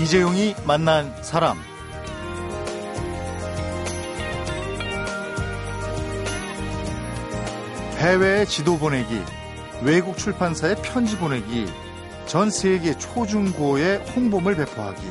이재용이 만난 사람. 해외 지도 보내기, 외국 출판사에 편지 보내기, 전 세계 초중고에 홍보물 배포하기.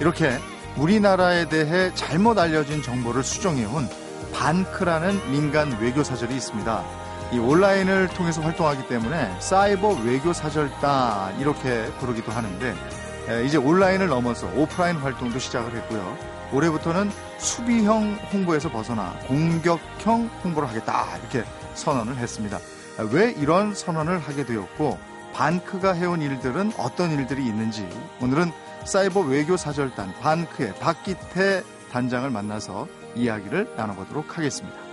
이렇게 우리나라에 대해 잘못 알려진 정보를 수정해온 반크라는 민간 외교 사절이 있습니다. 이 온라인을 통해서 활동하기 때문에 사이버 외교 사절단 이렇게 부르기도 하는데 이제 온라인을 넘어서 오프라인 활동도 시작을 했고요. 올해부터는 수비형 홍보에서 벗어나 공격형 홍보를 하겠다 이렇게 선언을 했습니다. 왜 이런 선언을 하게 되었고 반크가 해온 일들은 어떤 일들이 있는지 오늘은 사이버 외교 사절단 반크의 박기태 단장을 만나서 이야기를 나눠보도록 하겠습니다.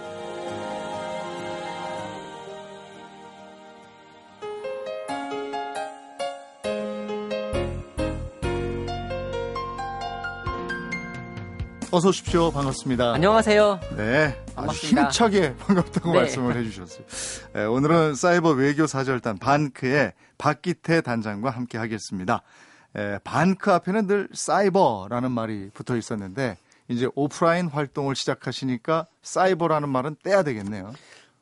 어서 오십시오. 반갑습니다. 안녕하세요. 네. 반갑습니다. 아주 힘차게 반갑다고 네. 말씀을 해주셨어요. 네, 오늘은 사이버 외교 사절단 반크의 박기태 단장과 함께 하겠습니다. 에, 반크 앞에는 늘 사이버라는 말이 붙어 있었는데 이제 오프라인 활동을 시작하시니까 사이버라는 말은 떼야 되겠네요.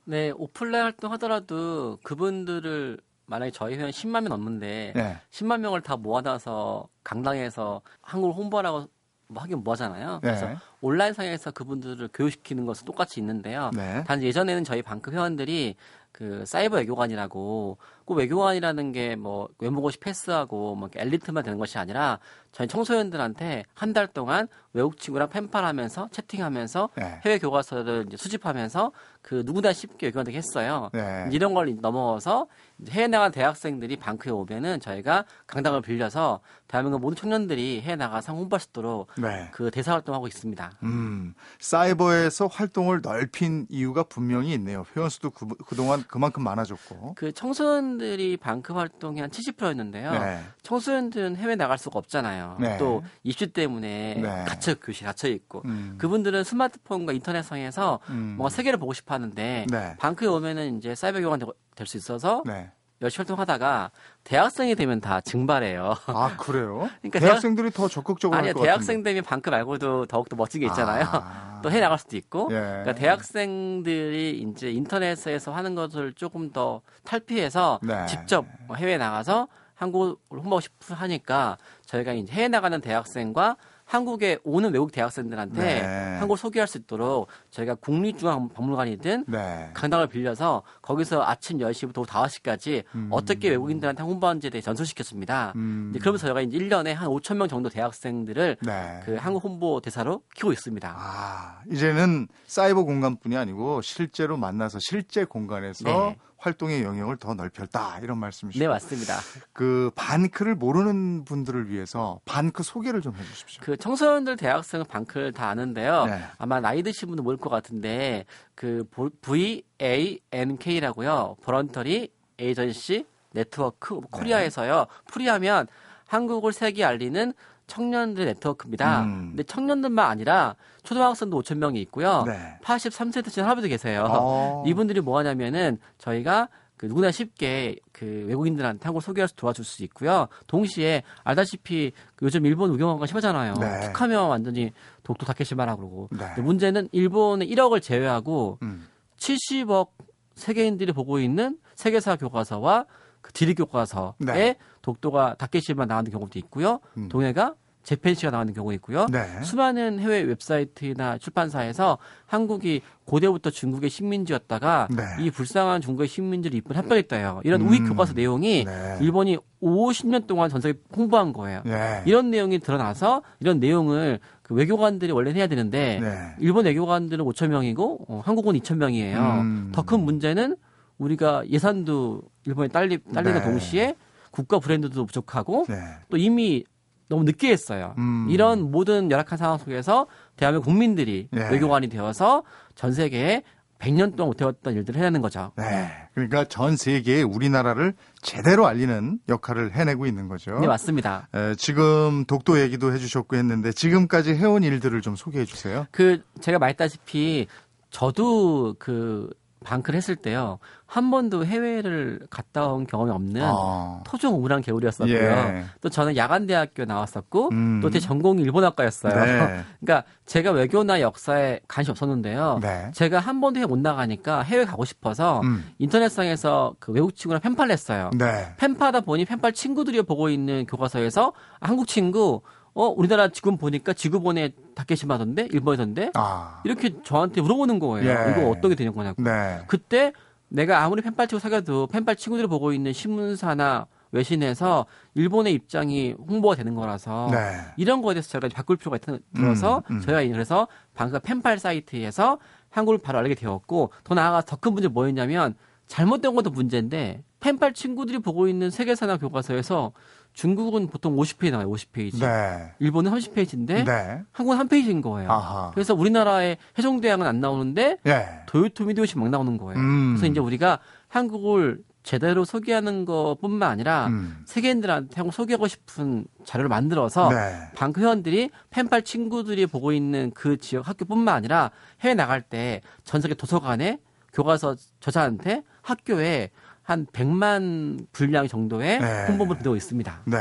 네, 오프라인 활동 하더라도 그분들을 만약에 저희 회원 10만 명 넘는데 네. 10만 명을 다 모아놔서 강당에서 한국을 홍보하라고 뭐 하긴 뭐 하잖아요. 그래서 네. 온라인 상에서 그분들을 교육시키는 것은 똑같이 있는데요. 네. 단 예전에는 저희 방크 회원들이 그 사이버 외교관이라고 꼭 외교관이라는 게 뭐 외모고시 패스하고 뭐 엘리트만 되는 것이 아니라 저희 청소년들한테 한 달 동안 외국 친구랑 펜팔하면서 채팅하면서 네. 해외 교과서를 이제 수집하면서 그 누구나 쉽게 외교관되게 했어요. 네. 이런 걸 넘어서 해외 나간 대학생들이 방크에 오면은 저희가 강당을 빌려서 대한민국 모든 청년들이 해외 나가서 홍보할 수 있도록 네. 그 대사 활동하고 있습니다. 음, 사이버에서 활동을 넓힌 이유가 분명히 있네요. 회원 수도 그, 그동안 그만큼 많아졌고. 그 청소년 들이 방크 활동이 한 70%였는데요. 네. 청소년들은 해외 나갈 수가 없잖아요. 네. 또 입시 때문에 네. 갇혀 교실 갇혀 있고 음. 그분들은 스마트폰과 인터넷상에서 음. 뭔가 세계를 보고 싶어 하는데 네. 방크에 오면은 이제 사이버 교환 될수 있어서 네. 열심히 활동하다가 대학생이 되면 다 증발해요. 아 그래요? 그러니까 대학생들이 대학, 더 적극적으로 아니요 대학생 되면 방크 말고도 더욱더 멋진 게 있잖아요. 아. 또해 나갈 수도 있고. 예. 그러니까 대학생들이 이제 인터넷에서 하는 것을 조금 더 탈피해서 네. 직접 해외 나가서 한국을 홍보하고 싶어 하니까 저희가 이제 해외 나가는 대학생과 한국에 오는 외국 대학생들한테 네. 한국을 소개할 수 있도록 저희가 국립중앙박물관이든 네. 강당을 빌려서 거기서 아침 10시부터 오후 5시까지 음. 어떻게 외국인들한테 홍보하는지에 대해 전수시켰습니다. 음. 그러면서 저희가 이제 1년에 한 5천 명 정도 대학생들을 네. 그 한국 홍보 대사로 키우고 있습니다. 아, 이제는 사이버 공간뿐이 아니고 실제로 만나서 실제 공간에서 네. 활동의 영역을 더 넓혔다 이런 말씀이시죠? 네 맞습니다. 그 반크를 모르는 분들을 위해서 반크 소개를 좀 해주십시오. 그 청소년들 대학생은 반크를 다 아는데요. 네. 아마 나이 드신 분은 모를 것 같은데 그 V A N K라고요. 버런터리 에이전시 네트워크 코리아에서요. 풀이하면 한국을 세계 알리는 청년들 네트워크입니다. 음. 근데 청년들만 아니라 초등학생도 5천 명이 있고요. 네. 83세대쯤 할아버지 계세요. 어. 이분들이 뭐 하냐면은 저희가 그 누구나 쉽게 그 외국인들한테 한국 소개할 수 도와줄 수 있고요. 동시에 알다시피 그 요즘 일본 우경화가 심하잖아요. 네. 툭하면 완전히 독도 다케시마라 그러고. 네. 문제는 일본의 1억을 제외하고 음. 70억 세계인들이 보고 있는 세계사 교과서와 그 지리 교과서에 네. 독도가 다케시마 나오는 경우도 있고요. 음. 동해가 Japan Sea가 나오는 경우 있고요. 네. 수많은 해외 웹사이트나 출판사에서 한국이 고대부터 중국의 식민지였다가 네. 이 불쌍한 중국의 식민지를 일본이 합병했다요. 이런 우익 음. 교과서 내용이 네. 일본이 50년 동안 전 세계 홍보한 거예요. 네. 이런 내용이 드러나서 이런 내용을 그 외교관들이 원래 해야 되는데 네. 일본 외교관들은 5천 명이고 어, 한국은 2천 명이에요. 음. 더큰 문제는 우리가 예산도 일본에 딸리, 딸리는 네. 동시에 국가 브랜드도 부족하고 네. 또 이미 너무 늦게 했어요. 음. 이런 모든 열악한 상황 속에서 대한민국 국민들이 네. 외교관이 되어서 전 세계에 100년 동안 못해왔던 일들을 해내는 거죠. 네. 그러니까 전 세계에 우리나라를 제대로 알리는 역할을 해내고 있는 거죠. 네, 맞습니다. 에, 지금 독도 얘기도 해주셨고 했는데 지금까지 해온 일들을 좀 소개해 주세요. 그, 제가 말했다시피 저도 그 방크를 했을 때요. 한 번도 해외를 갔다 온 경험이 없는 아. 토종 우물한 개울이었었고요. 예. 또 저는 야간대학교 나왔었고 음. 또제 전공이 일본학과였어요. 네. 그러니까 제가 외교나 역사에 관심 없었는데요. 네. 제가 한 번도 해외 못 나가니까 해외 가고 싶어서 음. 인터넷상에서 그 외국 친구랑 펜팔 했어요. 네. 펜파다 보니 펜팔 친구들이 보고 있는 교과서에서 한국 친구 어 우리나라 지금 보니까 지구본에 다케시마던데 일본이던데 아. 이렇게 저한테 물어보는 거예요. 예. 이거 어떻게 되는 거냐고. 네. 그때 내가 아무리 펜팔 치고 사귀어도 펜팔 친구들이 보고 있는 신문사나 외신에서 일본의 입장이 홍보가 되는 거라서 네. 이런 거에 대해서 제가 바꿀 필요가 들어서 음, 음. 저희가 그래서 방금 펜팔 사이트에서 한국을 바로 알게 되었고 더 나아가 더 큰 문제 뭐였냐면 잘못된 것도 문제인데 펜팔 친구들이 보고 있는 세계사나 교과서에서 중국은 보통 50페이지 나와요. 50페이지. 네. 일본은 30페이지인데 네. 한국은 한 페이지인 거예요. 아하. 그래서 우리나라의 세종대왕은 안 나오는데 네. 도요토미 히데요시 막 나오는 거예요. 음. 그래서 이제 우리가 한국을 제대로 소개하는 것뿐만 아니라 음. 세계인들한테 한국 소개하고 싶은 자료를 만들어서 네. 방크 회원들이 펜팔 친구들이 보고 있는 그 지역 학교뿐만 아니라 해외 나갈 때 전 세계 도서관에 교과서 저자한테 학교에 한 100만 분량 정도의 네. 홍보물을 보내고 있습니다. 네.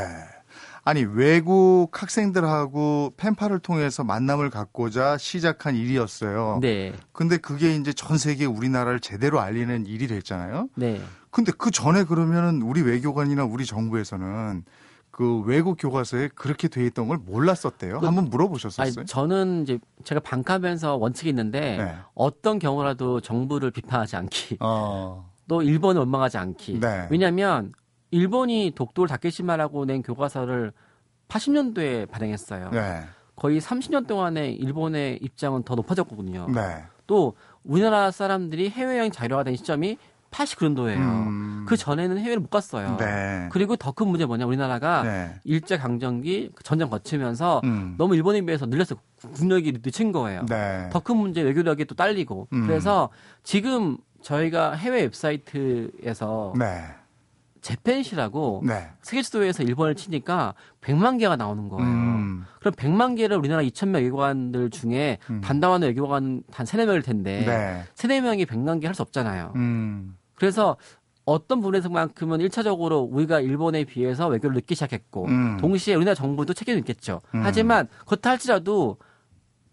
아니 외국 학생들하고 펜팔을 통해서 만남을 갖고자 시작한 일이었어요. 네. 근데 그게 이제 전 세계 우리나라를 제대로 알리는 일이 됐잖아요. 네. 근데 그 전에 그러면은 우리 외교관이나 우리 정부에서는 그 외국 교과서에 그렇게 돼 있던 걸 몰랐었대요. 그, 한번 물어보셨었어요? 아니, 저는 이제 제가 방카면서 원칙이 있는데 네. 어떤 경우라도 정부를 비판하지 않기. 어. 또 일본을 원망하지 않기. 네. 왜냐하면 일본이 독도를 다케시마라고 낸 교과서를 80년도에 발행했어요. 네. 거의 30년 동안에 일본의 입장은 더 높아졌거든요. 네. 또 우리나라 사람들이 해외여행 자료화 된 시점이 89년도예요. 음. 그 전에는 해외를 못 갔어요. 네. 그리고 더 큰 문제 뭐냐 우리나라가 네. 일제 강점기 전쟁 거치면서 음. 너무 일본에 비해서 늘렸어요. 국력이 늦춘 거예요. 네. 더큰 문제 외교력이 또 딸리고 음. 그래서 지금 저희가 해외 웹사이트에서 네. 재팬시라고 네. 세계 지도에서 일본을 치니까 100만 개가 나오는 거예요. 음. 그럼 100만 개를 우리나라 2,000명 외교관들 중에 음. 단다완 외교관 단 3, 4명일 텐데 네. 3, 4명이 100만 개 할 수 없잖아요. 음. 그래서 어떤 부분에서만큼은 1차적으로 우리가 일본에 비해서 외교를 늦기 시작했고 음. 동시에 우리나라 정부도 책임이 있겠죠. 음. 하지만 그렇다 할지라도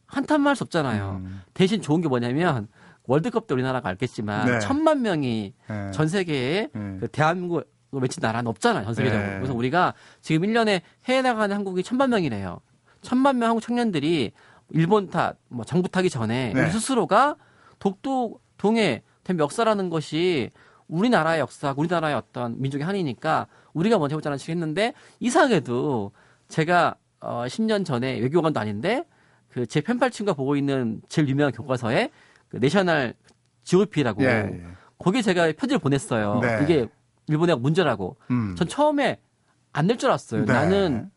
한탄만 할 수 없잖아요. 음. 대신 좋은 게 뭐냐면 월드컵 때 우리나라가 알겠지만 네. 천만 명이 네. 전 세계에 네. 그 대한민국 외친 나라는 없잖아요. 전 세계적으로. 네. 그래서 우리가 지금 1년에 해외 나가는 한국이 천만 명이래요. 천만 명 한국 청년들이 일본 탓, 뭐 정부 타기 전에 네. 우리 스스로가 독도 동해 된 역사라는 것이 우리나라의 역사, 우리나라의 어떤 민족의 한이니까 우리가 먼저 해보자는 식으로 했는데 이상하게도 제가 어 10년 전에 외교관도 아닌데 그제 펜팔 친구가 보고 있는 제일 유명한 교과서에 그 내셔널 GOP라고 예, 예. 거기에 제가 편지를 보냈어요. 네. 이게 일본의 문제라고. 음. 전 처음에 안낼줄 알았어요. 네. 나는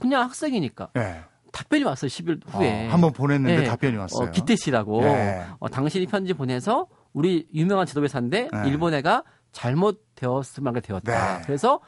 그냥 학생이니까. 네. 답변이 왔어요. 10일 후에. 어, 한번 보냈는데 네. 답변이 왔어요. 어, 기태 씨라고. 네. 어, 당신이 편지 보내서 우리 유명한 지도회사인데 네. 일본 애가 잘못되었을 만하게 되었다. 네. 그래서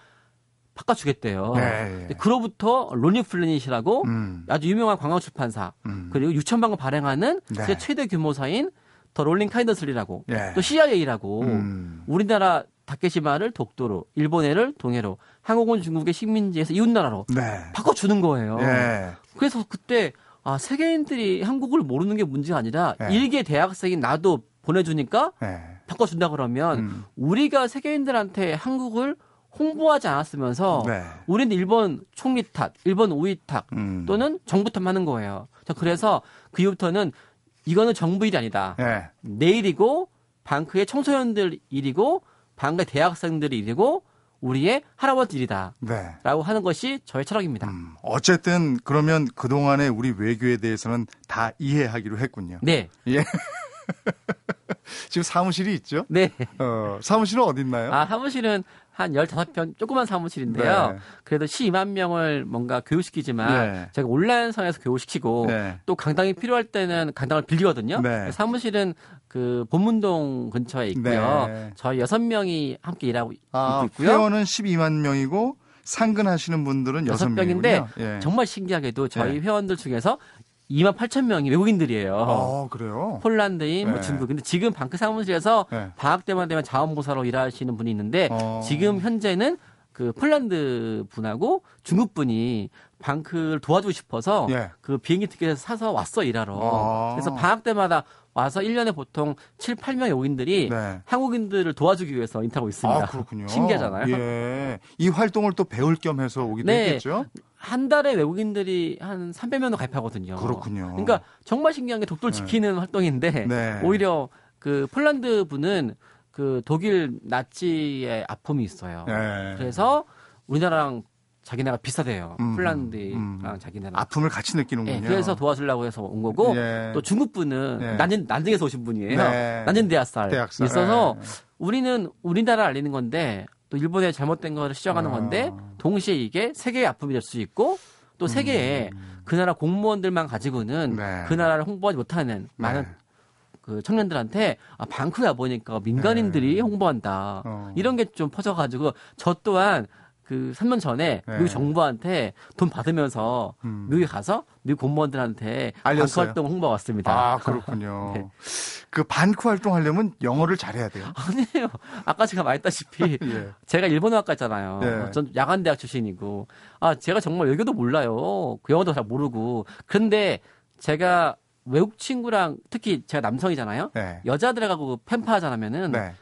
바꿔주겠대요. 네. 그로부터 로니 플래닛이라고 음. 아주 유명한 관광 출판사 음. 그리고 6천 방을 발행하는 세계 최대 규모사인 더 롤링 카이더슬리라고 네. 또 CIA라고 음. 우리나라 다케시마를 독도로, 일본해를 동해로, 한국은 중국의 식민지에서 이웃나라로 네. 바꿔주는 거예요. 네. 그래서 그때 아 세계인들이 한국을 모르는 게 문제가 아니라 네. 일개 대학생인 나도 보내주니까 네. 바꿔준다 그러면 음. 우리가 세계인들한테 한국을 홍보하지 않았으면서 네. 우리는 일본 총리 탓, 일본 우위 탓 음. 또는 정부 탓하는 거예요. 자, 그래서 그 이후부터는 이거는 정부 일이 아니다. 네. 내일이고 방크의 청소년들 일이고 방과 대학생들이 일이고 우리의 할아버지 일이다. 네. 라고 하는 것이 저의 철학입니다. 음, 어쨌든 그러면 그동안에 우리 외교에 대해서는 다 이해하기로 했군요. 네. 예. 지금 사무실이 있죠? 네. 어, 사무실은 어디 있나요? 아, 사무실은 한 15편 조그만 사무실인데요. 네. 그래도 12만 명을 뭔가 교육시키지만 네. 제가 온라인상에서 교육시키고 네. 또 강당이 필요할 때는 강당을 빌리거든요. 네. 사무실은 그 본문동 근처에 있고요. 네. 저희 6명이 함께 일하고 아, 있고요. 회원은 12만 명이고 상근하시는 분들은 6명인데 예. 정말 신기하게도 저희 네. 회원들 중에서 2만 8천 명이 외국인들이에요. 아, 그래요? 폴란드인, 뭐 네. 중국. 근데 지금 방크 사무실에서 네. 방학 때만 되면 자원봉사로 일하시는 분이 있는데 어. 지금 현재는 그 폴란드 분하고 중국 분이 방크를 도와주고 싶어서 예. 그 비행기 티켓을 사서 왔어 일하러. 아. 그래서 방학 때마다 와서 1년에 보통 7, 8명의 외국인들이 네. 한국인들을 도와주기 위해서 인터하고 있습니다. 아, 그렇군요. 신기하잖아요. 예. 이 활동을 또 배울 겸 해서 오기도 네. 했겠죠? 한 달에 외국인들이 한 300명도 가입하거든요. 그렇군요. 그러니까 정말 신기한 게 독도를 네. 지키는 활동인데 네. 오히려 그 폴란드 분은 그 독일 나치의 아픔이 있어요. 네. 그래서 우리나라랑 자기네가 비슷하대요. 음, 폴란드랑 음. 자기네랑 아픔을 같이 느끼는군요. 네, 그래서 도와주려고 해서 온 거고 예. 또 중국 분은 예. 난진 난징에서 오신 분이에요. 네. 난징 대학살, 대학살. 있어서 예. 우리는 우리나라 를 알리는 건데 또 일본의 잘못된 거를 시정하는 아. 건데 동시에 이게 세계의 아픔이 될 수 있고 또 세계에 음. 그 나라 공무원들만 가지고는 네. 그 나라를 홍보하지 못하는 많은 네. 그 청년들한테 아 방크가 보니까 민간인들이 네. 홍보한다 어. 이런 게 좀 퍼져가지고 저 또한 그 3년 전에 네. 미국 정부한테 돈 받으면서 음. 미국에 가서 미국 공무원들한테 알렸어요. 반크 활동 홍보 왔습니다. 아 그렇군요. 네. 그 반크 활동 하려면 영어를 잘해야 돼요. 아니에요. 아까 제가 말했다시피 예. 제가 일본어학과 있잖아요. 네. 전 야간 대학 출신이고 아 제가 정말 외교도 몰라요. 그 영어도 잘 모르고 그런데 제가 외국 친구랑 특히 제가 남성이잖아요. 네. 여자들하고 펜파하자면은 네.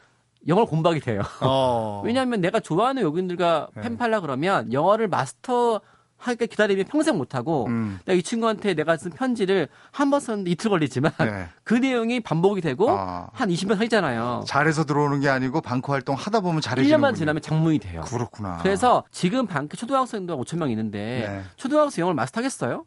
영어를 공부하게 돼요. 어. 왜냐하면 내가 좋아하는 외국인들과 네. 펜팔라 그러면 영어를 마스터 하게 기다리면 평생 못하고 음. 내가 이 친구한테 내가 쓴 편지를 한 번 썼는데 이틀 걸리지만 네. 그 내용이 반복이 되고 아. 한 20년 사있잖아요. 잘해서 들어오는 게 아니고 방크 활동 하다 보면 잘해지는 1년만 지나면 장문이 돼요. 그렇구나. 그래서 지금 방크 초등학생도 5천 명 있는데 네. 초등학생 영어를 마스터하겠어요?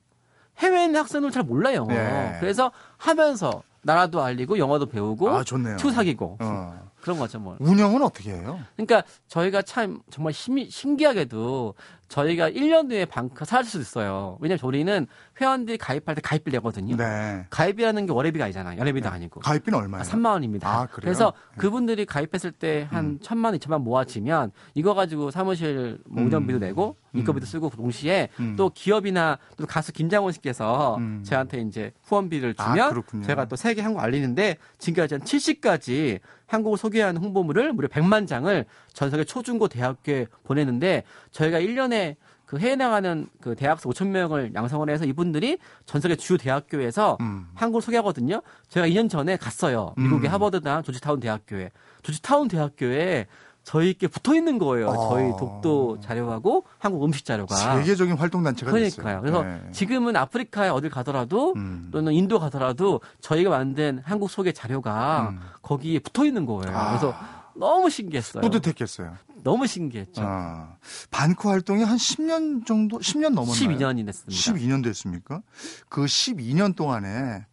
해외 있는 학생은 잘 몰라요. 네. 그래서 하면서 나라도 알리고 영어도 배우고 아, 좋네요. 투 사귀고 어. 그런 거죠, 뭐. 운영은 어떻게 해요? 그러니까 저희가 참 정말 힘이, 신기하게도 저희가 1년 뒤에 방크 사라질 수도 있어요. 왜냐면 저희는 회원들이 가입할 때 가입비 내거든요. 네. 가입이라는 게 월회비가 아니잖아요. 연회비도 네. 아니고. 가입비는 얼마예요? 아, 3만 원입니다. 아, 그래서 네. 그분들이 가입했을 때한 음. 1천만, 2천만 모아지면 이거 가지고 사무실 뭐 운전비도 음. 내고 인건비도 음. 쓰고 동시에 음. 또 기업이나 또 가수 김장원 씨께서 음. 저한테 이제 후원비를 아, 주면 아, 제가 또 세계 한국 알리는데 지금까지 한 70가지 한국을 소개하는 홍보물을 무려 100만 장을 전 세계 초중고 대학교에 보내는데 저희가 1년에 그 해외 나가는 그 대학생 5천 명을 양성을 해서 이분들이 전 세계 주요 대학교에서 음. 한국을 소개하거든요. 제가 2년 전에 갔어요. 미국의 음. 하버드나 조지타운 대학교에. 조지타운 대학교에 저희께 붙어 있는 거예요. 아. 저희 독도 자료하고 한국 음식 자료가 세계적인 활동 단체가 그러니까요. 됐어요. 그래서 네. 지금은 아프리카에 어딜 가더라도 음. 또는 인도 가더라도 저희가 만든 한국 소개 자료가 음. 거기에 붙어 있는 거예요. 아. 그래서 너무 신기했어요. 뿌듯했겠어요. 너무 신기했죠. 아, 반크 활동이 한 10년 정도, 10년 넘었나요? 12년이 됐습니다. 12년 됐습니까? 그 12년 동안에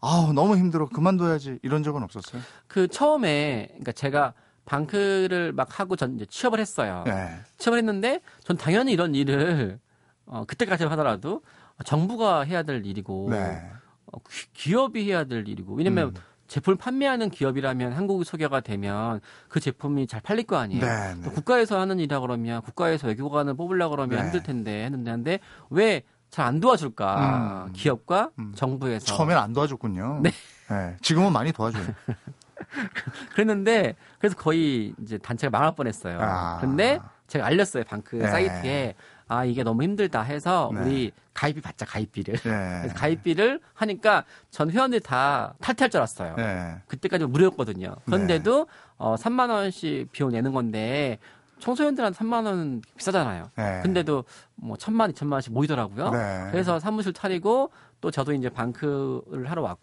아우 너무 힘들어 그만둬야지 이런 적은 없었어요? 그 처음에 그러니까 제가 방크를 막 하고 전 이제 취업을 했어요. 네. 취업을 했는데 전 당연히 이런 일을 어, 그때까지 하더라도 정부가 해야 될 일이고 네. 어, 기업이 해야 될 일이고 왜냐면 음. 제품을 판매하는 기업이라면 한국 소개가 되면 그 제품이 잘 팔릴 거 아니에요. 네, 네. 국가에서 하는 일이라 그러면 국가에서 외교관을 뽑으려 그러면 네. 힘들 텐데 했는데 왜잘 안 도와줄까? 음. 기업과 음. 정부에서 처음엔 안 도와줬군요. 네. 네. 지금은 많이 도와줘요. 그랬는데 그래서 거의 이제 단체가 망할 뻔했어요. 아. 근데 제가 알렸어요 방크 네. 사이트에 아 이게 너무 힘들다 해서 네. 우리 가입비 받자 가입비를 네. 가입비를 하니까 전 회원들 다 탈퇴할 줄 알았어요. 네. 그때까지 무료였거든요. 그런데도 네. 어 3만 원씩 비용 내는 건데 청소년들한테 3만 원은 비싸잖아요. 네. 근데도 뭐 천만, 이천만 원씩 모이더라고요. 네. 그래서 사무실 차리고 또 저도 이제 반크를 하러 왔,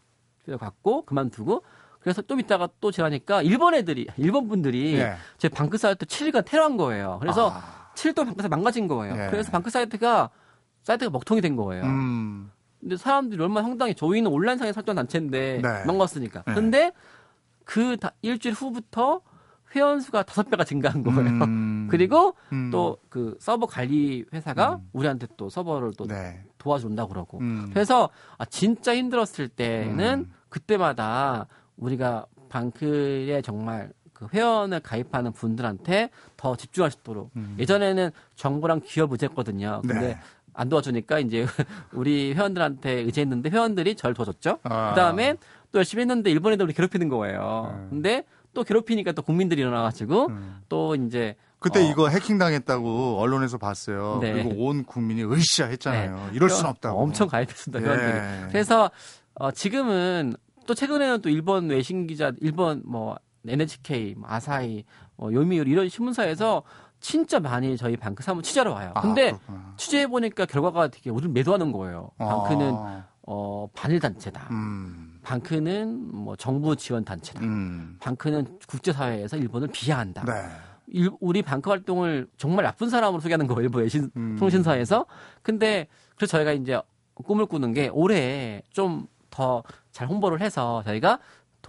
갔고 그만두고 그래서 좀 있다가 또 지나니까 일본 애들이 일본 분들이 네. 제 반크 사이트 7일간 테러한 거예요. 그래서 아. 7일 동안 반크 사이트 망가진 거예요. 네. 그래서 반크 사이트가 사이트가 먹통이 된 거예요. 음. 근데 사람들이 얼마나 황당해. 저희는 온라인상에 설정 단체인데 네. 망갔으니까. 네. 근데 그 다, 일주일 후부터 회원 수가 다섯 배가 증가한 거예요. 음. 그리고 음. 또그 서버 관리 회사가 음. 우리한테 또 서버를 또 네. 도와준다 그러고. 음. 그래서 아 진짜 힘들었을 때는 음. 그때마다 우리가 방크에 정말 그 회원을 가입하는 분들한테 더 집중할 수 있도록 음. 예전에는 정부랑 기업 의제했거든요. 근데 네. 안 도와주니까 이제 우리 회원들한테 의지했는데 회원들이 절 도와줬죠. 아. 그다음에 또 열심히 했는데 일본 애들 우리 괴롭히는 거예요. 네. 근데 또 괴롭히니까 또 국민들이 일어나가지고 음. 또 이제 그때 어. 이거 해킹 당했다고 언론에서 봤어요. 네. 그리고 온 국민이 으쌰 했잖아요. 네. 이럴 순 없다고. 엄청 가입했습니다, 회원들이. 네. 그래서 어, 지금은 또 최근에는 또 일본 외신 기자, 일본 뭐 NHK, 뭐 아사히, 뭐 요미우리 이런 신문사에서 진짜 많이 저희 방크 사무 취재하러 와요. 아, 근데 아, 취재해 보니까 결과가 되게 우리를 매도하는 거예요. 방크는 아. 어, 반일 단체다. 음. 방크는 뭐 정부 지원 단체다. 음. 방크는 국제 사회에서 일본을 비하한다. 네. 일, 우리 방크 활동을 정말 나쁜 사람으로 소개하는 거예요. 일부 외신 음. 통신사에서. 근데 그래서 저희가 이제 꿈을 꾸는 게 올해 좀 더 잘 홍보를 해서 저희가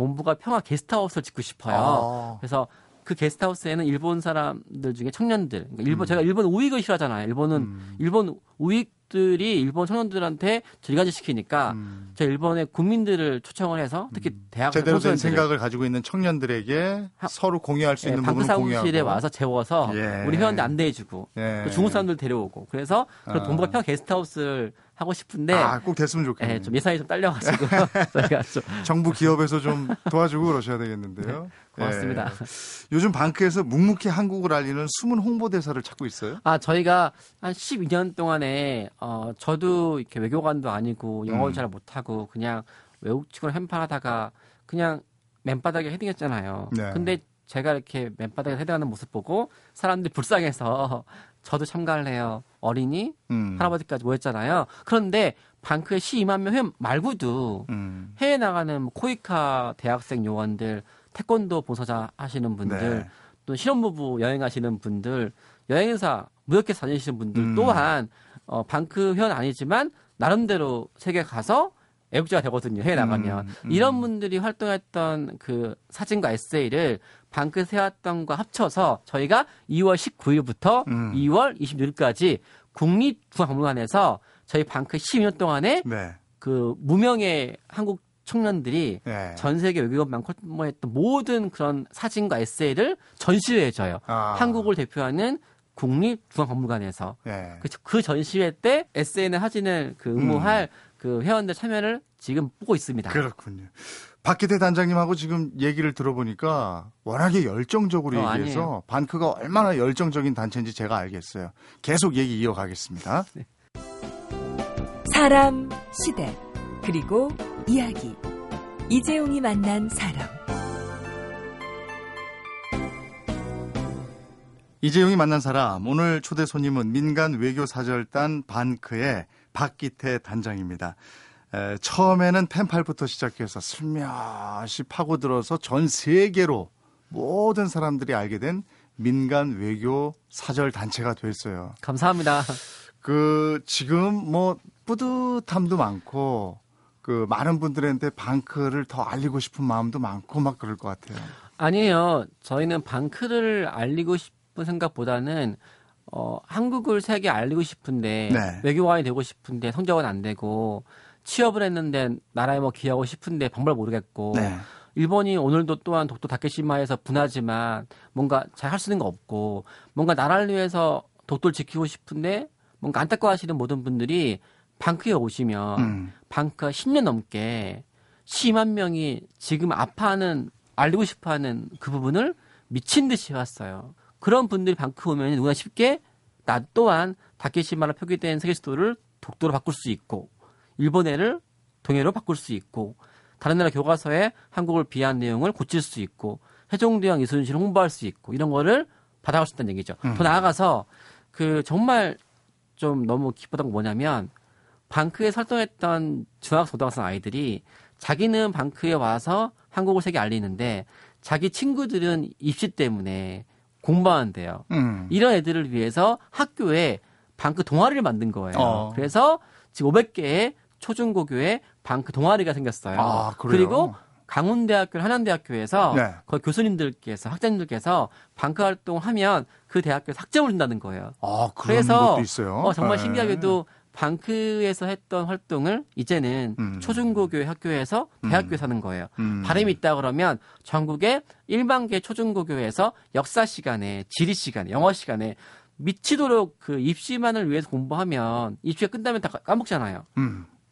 동북아 평화 게스트하우스를 짓고 싶어요. 아. 그래서 그 게스트하우스에는 일본 사람들 중에 청년들, 그러니까 일본 음. 제가 일본 우익을 싫어하잖아요. 일본은 음. 일본 우익 들이 일본 청년들한테 질가지 시키니까 음. 저 일본의 국민들을 초청을 해서 특히 음. 대학 제대로 된 생각을 가지고 있는 청년들에게 하, 서로 공유할 수 예, 있는 부분을 공유하고 와서 재워서 예. 우리 회원들 안내해주고 예. 또 중국 사람들 데려오고 그래서 아. 동북아 평 게스트하우스를 하고 싶은데 아, 꼭 됐으면 좋겠네요. 예, 좀 예산이 좀 딸려가지고 저희가 좀 정부 기업에서 좀 도와주고 그러셔야 되겠는데요. 네, 고맙습니다. 예. 요즘 방크에서 묵묵히 한국을 알리는 숨은 홍보대사를 찾고 있어요? 아 저희가 한 12년 동안에 어 저도 이렇게 외교관도 아니고 영어를 음. 잘 못하고 그냥 외국 친구를 햄파하다가 그냥 맨바닥에 헤딩했잖아요. 네. 근데 제가 이렇게 맨바닥에 헤딩하는 모습 보고 사람들이 불쌍해서 저도 참가를 해요. 어린이, 음. 할아버지까지 모였잖아요. 그런데 방크에 12만 명 회원 말고도 음. 해외 나가는 뭐 코이카 대학생 요원들, 태권도 보서자 하시는 분들, 네. 또 실업부부 여행하시는 분들, 여행사, 무역회사 다니시는 분들 음. 또한 어, 방크 회원 아니지만 나름대로 세계 가서 애국자가 되거든요. 해외 나가면. 음, 음. 이런 분들이 활동했던 그 사진과 에세이를 방크 세웠던과 합쳐서 저희가 2월 19일부터 음. 2월 26일까지 국립중앙박물관에서 저희 방크 12년 동안에 네. 그 무명의 한국 청년들이 네. 전 세계 외교관 방문했던 모든 그런 사진과 에세이를 전시회해줘요. 아. 한국을 대표하는 국립중앙박물관에서 네. 그, 그 전시회 때 에세이나 사진을 그 응모할 음. 그 회원들 참여를 지금 보고 있습니다. 그렇군요. 박기태 단장님하고 지금 얘기를 들어보니까 워낙에 열정적으로 어, 얘기해서 아니에요. 반크가 얼마나 열정적인 단체인지 제가 알겠어요. 계속 얘기 이어가겠습니다. 네. 사람, 시대, 그리고 이야기. 이재용이 만난 사람. 이재용이 만난 사람. 오늘 초대 손님은 민간 외교 사절단 반크의 박기태 단장입니다. 에, 처음에는 펜팔부터 시작해서 슬며시 파고들어서 전 세계로 모든 사람들이 알게 된 민간 외교 사절 단체가 됐어요. 감사합니다. 그 지금 뭐 뿌듯함도 많고 그 많은 분들한테 방크를 더 알리고 싶은 마음도 많고 막 그럴 것 같아요. 아니에요. 저희는 방크를 알리고 싶은 생각보다는 어, 한국을 세계에 알리고 싶은데 네. 외교관이 되고 싶은데 성적은 안 되고 취업을 했는데 나라에 뭐 기여하고 싶은데 방법을 모르겠고 네. 일본이 오늘도 또한 독도 다케시마에서 분하지만 뭔가 잘 할 수 있는 거 없고 뭔가 나라를 위해서 독도를 지키고 싶은데 뭔가 안타까워하시는 모든 분들이 방크에 오시면 음. 방크가 10년 넘게 10만 명이 지금 아파하는 알리고 싶어하는 그 부분을 미친 듯이 해왔어요. 그런 분들이 방크 오면 누구나 쉽게 나 또한 다케시마로 표기된 세계 수도를 독도로 바꿀 수 있고 일본해를 동해로 바꿀 수 있고 다른 나라 교과서에 한국을 비하한 내용을 고칠 수 있고 해종대왕 이순신을 홍보할 수 있고 이런 거를 받아갈 수 있다는 얘기죠. 음. 더 나아가서 그 정말 좀 너무 기쁘던 건 뭐냐면 방크에 설동했던 중학고등학생 아이들이 자기는 방크에 와서 한국을 세계 알리는데 자기 친구들은 입시 때문에 공부하는데요. 음. 이런 애들을 위해서 학교에 방크 동아리를 만든 거예요. 어. 그래서 지금 500개의 초중고교에 방크 동아리가 생겼어요. 아, 그리고 강원대학교, 한양대학교에서 네. 거기 교수님들께서 학생님들께서 방크 활동을 하면 그 대학교에 학점을 준다는 거예요. 아, 그래서 어, 정말 네. 신기하게도 방크에서 했던 활동을 이제는 음. 초중고교 학교에서 대학교에서 음. 하는 거예요. 음. 바람이 있다 그러면 전국의 일반계 초중고교에서 역사 시간에, 지리 시간에, 영어 시간에 미치도록 그 입시만을 위해서 공부하면 입시가 끝나면 다 까먹잖아요.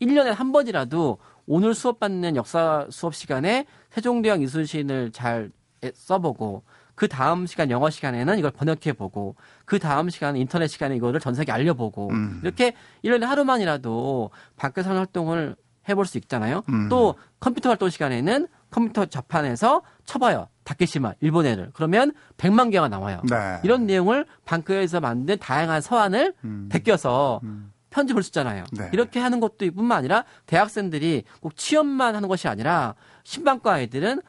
음. 1년에 한 번이라도 오늘 수업 받는 역사 수업 시간에 세종대왕 이순신을 잘 써보고 그 다음 시간 영어 시간에는 이걸 번역해 보고 그 다음 시간 인터넷 시간에 이거를 전 세계 알려보고 음. 이렇게 1년에 하루만이라도 밖에서 활동을 해볼 수 있잖아요. 음. 또 컴퓨터 활동 시간에는 컴퓨터 자판에서 쳐봐요. 다케시마 일본 애를 그러면 100만 개가 나와요. 네. 이런 내용을 방크에서 만든 다양한 서한을 음. 베껴서 음. 편집을 쓰잖아요. 네. 이렇게 하는 것도 뿐만 아니라 대학생들이 꼭 취업만 하는 것이 아니라 신방과 아이들은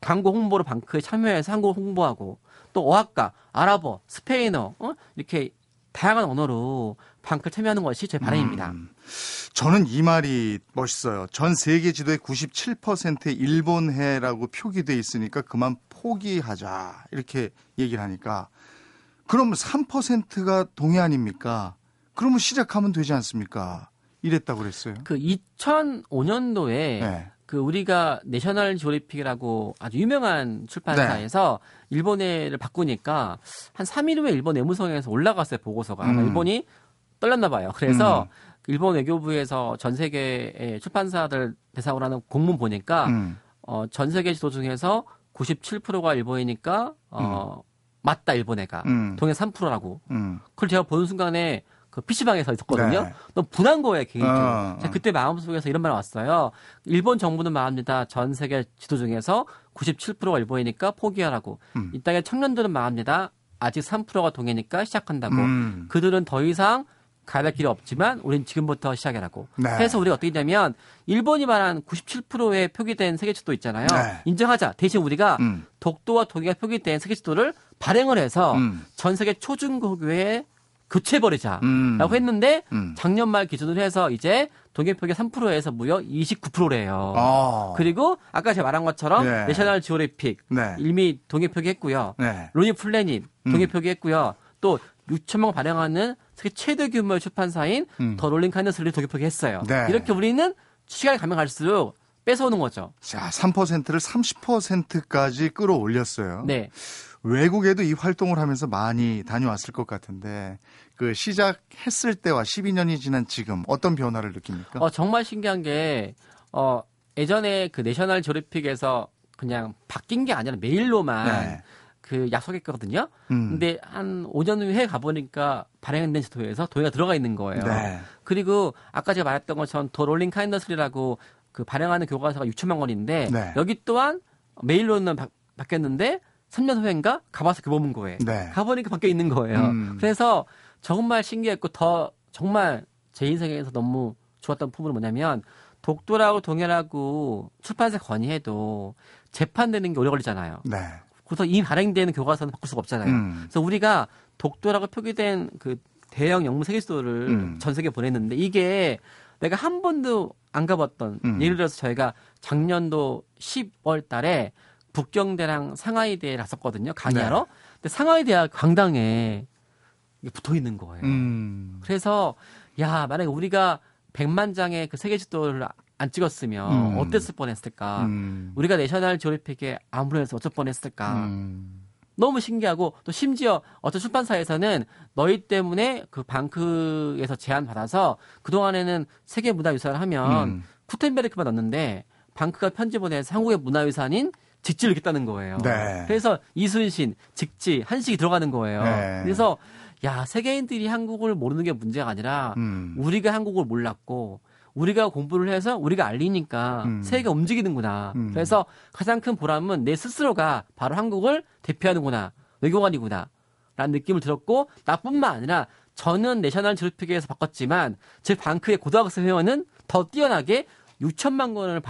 광고 홍보로 방크에 참여해서 한국 홍보하고 또 어학과, 아랍어, 스페인어 어? 이렇게 다양한 언어로 방크를 참여하는 것이 제 바람입니다. 음, 저는 이 말이 멋있어요. 전 세계 지도에 97%의 일본해라고 표기돼 있으니까 그만 포기하자 이렇게 얘기를 하니까 그럼 3%가 동해 아닙니까? 그러면 시작하면 되지 않습니까? 이랬다고 그랬어요. 그 2005년도에 네. 그 우리가 내셔널 조리픽이라고 아주 유명한 출판사에서 네. 일본해를 바꾸니까 한 3일 후에 일본 외무성에서 올라갔어요 보고서가 음. 일본이 떨렸나 봐요. 그래서 음. 일본 외교부에서 전 세계의 출판사들 대상으로 하는 공문 보니까 음. 어, 전 세계 지도 중에서 97%가 일본이니까 어, 음. 맞다 일본해가 음. 동해 3%라고. 음. 그걸 제가 보는 순간에 그 PC방에서 있었거든요. 네. 너무 분한 거예요, 개인적으로. 어, 어. 그때 마음속에서 이런 말 왔어요. 일본 정부는 말합니다. 전 세계 지도 중에서 97%가 일본이니까 포기하라고. 음. 이 땅의 청년들은 말합니다. 아직 3%가 동해니까 시작한다고. 음. 그들은 더 이상 가야 길이 없지만 우린 지금부터 시작이라고. 네. 해서 우리가 어떻게 되냐면 일본이 말한 97%의 표기된 세계 지도 있잖아요. 네. 인정하자. 대신 우리가 음. 독도와 동해가 표기된 세계 지도를 발행을 해서 음. 전 세계 초중고교에 교체버리자라고 음. 했는데 음. 작년 말 기준으로 해서 이제 동해표기 3%에서 무려 29%래요. 아. 그리고 아까 제가 말한 것처럼 네. National Geographic 네. 이미 동해표기 했고요. 네. Lonely Planet 음. 동해표기 했고요. 또 6천명 발행하는 세계 최대 규모의 출판사인 음. 더 롤링 카이너스를 동계표기 했어요. 네. 이렇게 우리는 시간이 가면 갈수록 뺏어오는 거죠. 자, 3%를 30%까지 끌어올렸어요. 네. 외국에도 이 활동을 하면서 많이 다녀왔을 것 같은데 그 시작했을 때와 12년이 지난 지금 어떤 변화를 느낍니까? 어, 정말 신기한 게 어, 예전에 그 내셔널 조립픽에서 그냥 바뀐 게 아니라 메일로만 네. 그 약속했거든요. 음. 근데 한 5년 후에 가보니까 발행된 지도에서 도해가 들어가 있는 거예요. 네. 그리고 아까 제가 말했던 것처럼 더 롤링 카인더스리라고 그 발행하는 교과서가 6천만 원인데 네. 여기 또한 메일로는 바, 바뀌었는데 3년 후인가 가봐서 교보문 거에 네. 가보니까 바뀌어 있는 거예요. 음. 그래서 정말 신기했고 더 정말 제 인생에서 너무 좋았던 부분은 뭐냐면 독도라고 동해라고 출판사 건의해도 재판되는 게 오래 걸리잖아요. 네. 그래서 이미 발행되는 교과서는 바꿀 수가 없잖아요. 음. 그래서 우리가 독도라고 표기된 그 대형 영문 세계지도를 음. 전 세계에 보냈는데 이게 내가 한 번도 안 가봤던 음. 예를 들어서 저희가 작년도 10월 달에 북경대랑 상하이대에 갔었거든요. 강의하러. 네. 근데 상하이대학 강당에 붙어 있는 거예요. 음. 그래서 야 만약에 우리가 100만 장의 그 세계 지도를 안 찍었으면 음. 어땠을 뻔했을까? 음. 우리가 내셔널 조립픽에 아무래도 어쩔 뻔했을까? 음. 너무 신기하고 또 심지어 어떤 출판사에서는 너희 때문에 그 방크에서 제안 받아서 그 동안에는 세계 문화유산을 하면 음. 쿠텐베르크만 넣는데 방크가 편집을 해서 한국의 문화유산인 직지를 겠다는 거예요. 네. 그래서 이순신, 직지, 한식이 들어가는 거예요. 네. 그래서 야 세계인들이 한국을 모르는 게 문제가 아니라 음. 우리가 한국을 몰랐고 우리가 공부를 해서 우리가 알리니까 음. 세계가 움직이는구나. 음. 그래서 가장 큰 보람은 내 스스로가 바로 한국을 대표하는구나. 외교관이구나. 라는 느낌을 들었고 나뿐만 아니라 저는 내셔널 졸업픽에서 바꿨지만 제 방크의 고등학생 회원은 더 뛰어나게 6천만 권을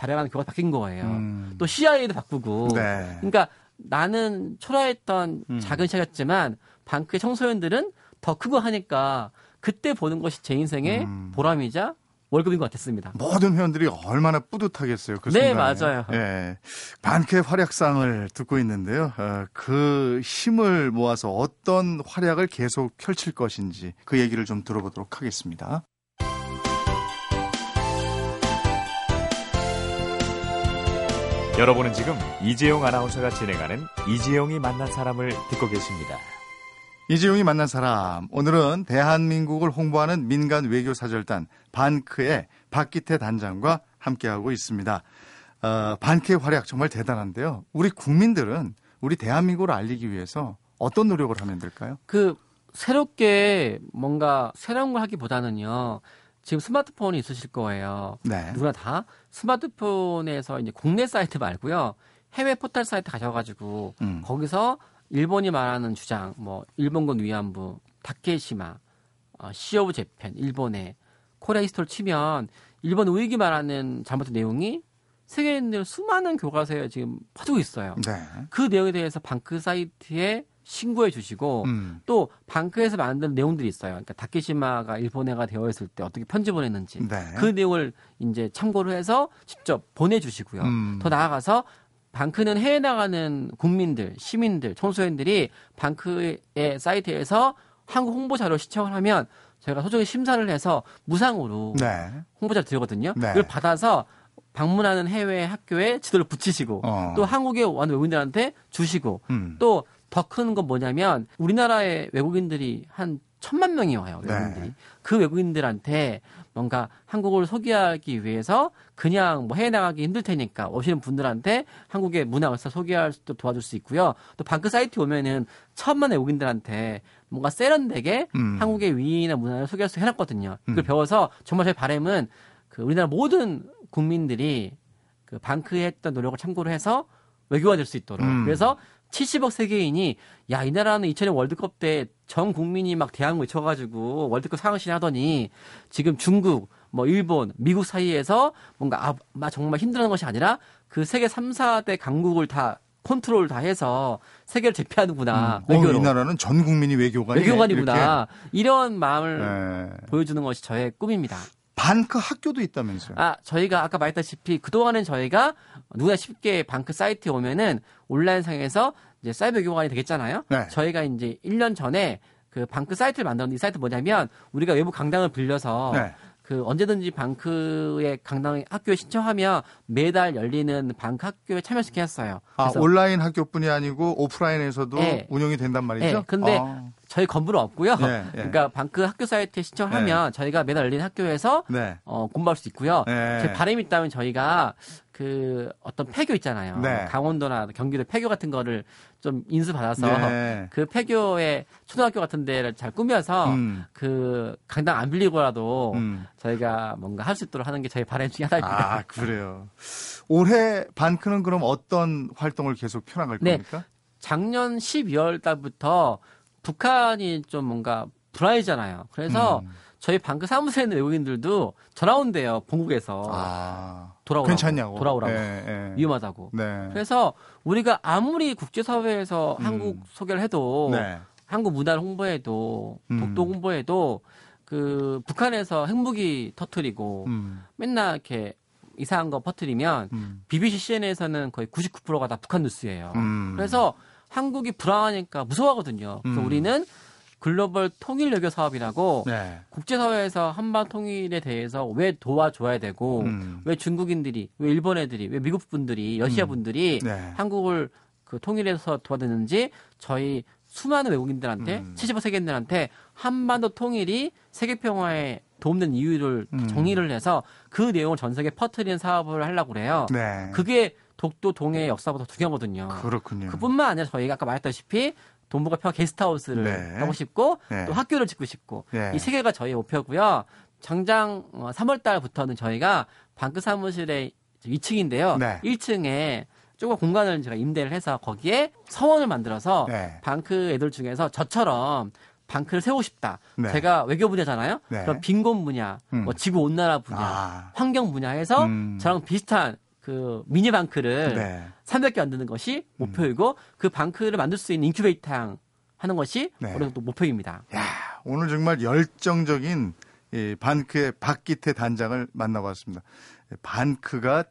발행하는 교가 바뀐 거예요. 음. 또 CIA도 바꾸고. 네. 그러니까 나는 초라했던 음. 작은 시작이었지만 방크의 청소년들은 더 크고 하니까 그때 보는 것이 제 인생의 음. 보람이자 월급인 것 같았습니다. 모든 회원들이 얼마나 뿌듯하겠어요. 그 네, 순간에. 맞아요. 예. 반크의 활약상을 듣고 있는데요. 어, 그 힘을 모아서 어떤 활약을 계속 펼칠 것인지 그 얘기를 좀 들어보도록 하겠습니다. 여러분은 지금 이재용 아나운서가 진행하는 이재용이 만난 사람을 듣고 계십니다. 이재용이 만난 사람. 오늘은 대한민국을 홍보하는 민간 외교 사절단 반크의 박기태 단장과 함께하고 있습니다. 어, 반크의 활약 정말 대단한데요. 우리 국민들은 우리 대한민국을 알리기 위해서 어떤 노력을 하면 될까요? 그 새롭게 뭔가 새로운 걸 하기보다는요. 지금 스마트폰이 있으실 거예요. 네. 누구나 다 스마트폰에서 이제 국내 사이트 말고요. 해외 포털 사이트 가셔가지고 음. 거기서 일본이 말하는 주장, 뭐 일본군 위안부, 다케시마, 어, Sea of Japan, 일본의 history를 치면 일본 우익이 말하는 잘못된 내용이 세계인들 수많은 교과서에 지금 퍼지고 있어요. 네. 그 내용에 대해서 반크 사이트에 신고해 주시고 음. 또 반크에서 만든 내용들이 있어요. 그러니까 다케시마가 일본해가 되어 있을 때 어떻게 편집을 했는지 네. 그 내용을 이제 참고를 해서 직접 보내주시고요. 음. 더 나아가서 방크는 해외 나가는 국민들, 시민들, 청소년들이 방크의 사이트에서 한국 홍보 자료 시청을 하면 저희가 소정의 심사를 해서 무상으로 네. 홍보자를 드리거든요. 네. 이걸 받아서 방문하는 해외 학교에 지도를 붙이시고 어. 또 한국에 와는 외국인들한테 주시고 음. 또 더 큰 건 뭐냐면 우리나라의 외국인들이 한 천만 명이 와요 네. 외국인들이 네. 그 외국인들한테 뭔가 한국을 소개하기 위해서 그냥 뭐 해외 나가기 힘들 테니까 오시는 분들한테 한국의 문화 역사 소개할 수도 도와줄 수 있고요. 또 방크 사이트 오면은 천만 외국인들한테 뭔가 세련되게 음. 한국의 위나 문화를 소개할 수 해놨거든요. 그걸 음. 배워서 정말 제 바람은 그 우리나라 모든 국민들이 그 방크에 했던 노력을 참고로 해서 외교가 될 수 있도록. 음. 그래서 70억 세계인이 야 이 나라는 2000년 월드컵 때 전 국민이 막 대항 외쳐가지고 월드컵 상승 하더니 지금 중국 뭐 일본 미국 사이에서 뭔가 아, 막 정말 힘들어하는 것이 아니라 그 세계 3, 4대 강국을 다 컨트롤 다 해서 세계를 제패하는구나. 음. 외교로. 어, 이 나라는 전 국민이 외교관이 외교관이구나. 이렇게. 이런 마음을 네. 보여주는 것이 저의 꿈입니다. 반크 학교도 있다면서요? 아, 저희가 아까 말했다시피 그동안은 저희가 누구나 쉽게 반크 사이트에 오면은 온라인상에서 이제 사이버 교관이 되겠잖아요. 네. 저희가 이제 1년 전에 그 방크 사이트를 만들었는데 이 사이트 뭐냐면 우리가 외부 강당을 빌려서 네. 그 언제든지 방크의 강당 학교에 신청하면 매달 열리는 방크 학교에 참여시켜 했어요. 아, 온라인 학교뿐이 아니고 오프라인에서도 네. 운영이 된단 말이죠? 네. 근데 아. 저희 건물은 없고요. 네, 네. 그러니까 방크 학교 사이트에 신청을 하면 네. 저희가 매달 열리는 학교에서 네. 어, 공부할 수 있고요. 네. 제 바람이 있다면 저희가 그 어떤 폐교 있잖아요. 네. 강원도나 경기도 폐교 같은 거를 좀 인수 받아서 네. 그 폐교의 초등학교 같은 데를 잘 꾸며서 음. 그 강당 안 빌리고라도 음. 저희가 뭔가 할 수 있도록 하는 게 저희 바람 중에 하나입니다. 아 그래요. 올해 반크는 그럼 어떤 활동을 계속 펴나갈 네. 겁니까? 작년 12월 달부터 북한이 좀 뭔가 불안해잖아요. 그래서 음. 저희 방크 사무소에 있는 외국인들도 전화 온대요. 본국에서. 아, 돌아오라고. 괜찮냐고. 돌아오라고. 네, 네. 위험하다고. 네. 그래서 우리가 아무리 국제사회에서 음. 한국 소개를 해도 네. 한국 문화를 홍보해도 음. 독도 홍보해도 그 북한에서 핵무기 터트리고 음. 맨날 이렇게 이상한 거 퍼트리면 음. BBC CNN에서는 거의 99%가 다 북한 뉴스예요. 음. 그래서 한국이 불안하니까 무서워하거든요. 그래서 음. 우리는 글로벌 통일 외교 사업이라고 네. 국제사회에서 한반 통일에 대해서 왜 도와줘야 되고 음. 왜 중국인들이 왜 일본 애들이 왜 미국 분들이 러시아 음. 분들이 음. 네. 한국을 그 통일해서 도와드는지 저희 수많은 외국인들한테 음. 70억 세계인들한테 한반도 통일이 세계 평화에 도움된 이유를 음. 정리를 해서 그 내용을 전 세계에 퍼뜨리는 사업을 하려고 그래요. 네. 그게 독도 동해 역사보다 중요하거든요. 그렇군요. 그뿐만 아니라 저희가 아까 말했다시피 동북아 평화 게스트하우스를 네. 하고 싶고 네. 또 학교를 짓고 싶고 네. 이세 개가 저희의 목표고요. 장장 3월 어, 달부터는 저희가 반크 사무실의 2층인데요. 1층에 조금 공간을 제가 임대를 해서 거기에 서원을 만들어서 네. 반크 애들 중에서 저처럼 반크를 세우고 싶다. 네. 제가 외교 분야잖아요. 네. 그럼 빈곤 분야, 음. 뭐 지구 온난화 분야, 아. 환경 분야에서 음. 저랑 비슷한 그 미니 반크를 네. 300개 만드는 것이 음. 목표이고 음. 그 반크를 만들 수 있는 인큐베이터 하는 것이 네. 우리 또 목표입니다. 야, 오늘 정말 열정적인 이 반크의 박기태 단장을 만나봤습니다. 반크가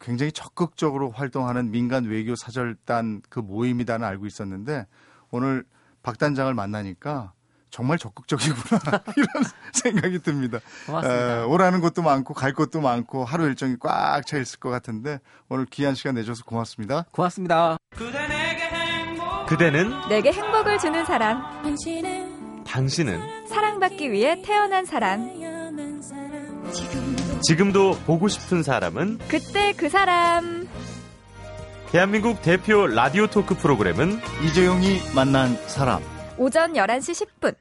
굉장히 적극적으로 활동하는 민간 외교 사절단 그 모임이다는 알고 있었는데 오늘 박 단장을 만나니까 정말 적극적이구나 이런 생각이 듭니다. 고맙습니다. 에, 오라는 곳도 많고 갈 곳도 많고 하루 일정이 꽉 차 있을 것 같은데 오늘 귀한 시간 내줘서 고맙습니다. 고맙습니다. 그대는 내게 행복을 주는 사람. 당신은 사랑받기 위해 태어난 사람. 지금도 보고 싶은 사람은 그때 그 사람. 대한민국 대표 라디오 토크 프로그램은 이재용이 만난 사람. 오전 11시 10분.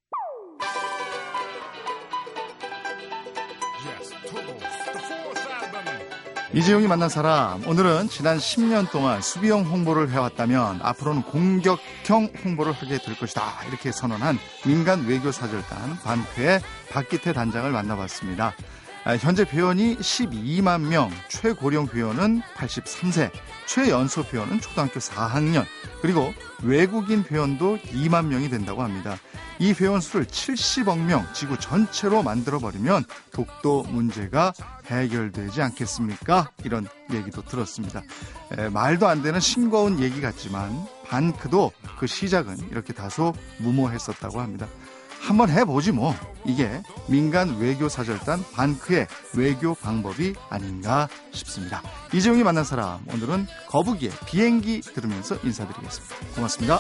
이재용이 만난 사람. 오늘은 지난 10년 동안 수비형 홍보를 해왔다면 앞으로는 공격형 홍보를 하게 될 것이다. 이렇게 선언한 민간 외교사절단 반크의 박기태 단장을 만나봤습니다. 아, 현재 회원이 12만 명, 최고령 회원은 83세, 최연소 회원은 초등학교 4학년, 그리고 외국인 회원도 2만 명이 된다고 합니다. 이 회원 수를 70억 명 지구 전체로 만들어버리면 독도 문제가 해결되지 않겠습니까? 이런 얘기도 들었습니다. 에, 말도 안 되는 싱거운 얘기 같지만 반크도 그 시작은 이렇게 다소 무모했었다고 합니다. 한번 해보지 뭐. 이게 민간 외교 사절단 반크의 외교 방법이 아닌가 싶습니다. 이재용이 만난 사람 오늘은 거북이의 비행기 들으면서 인사드리겠습니다. 고맙습니다.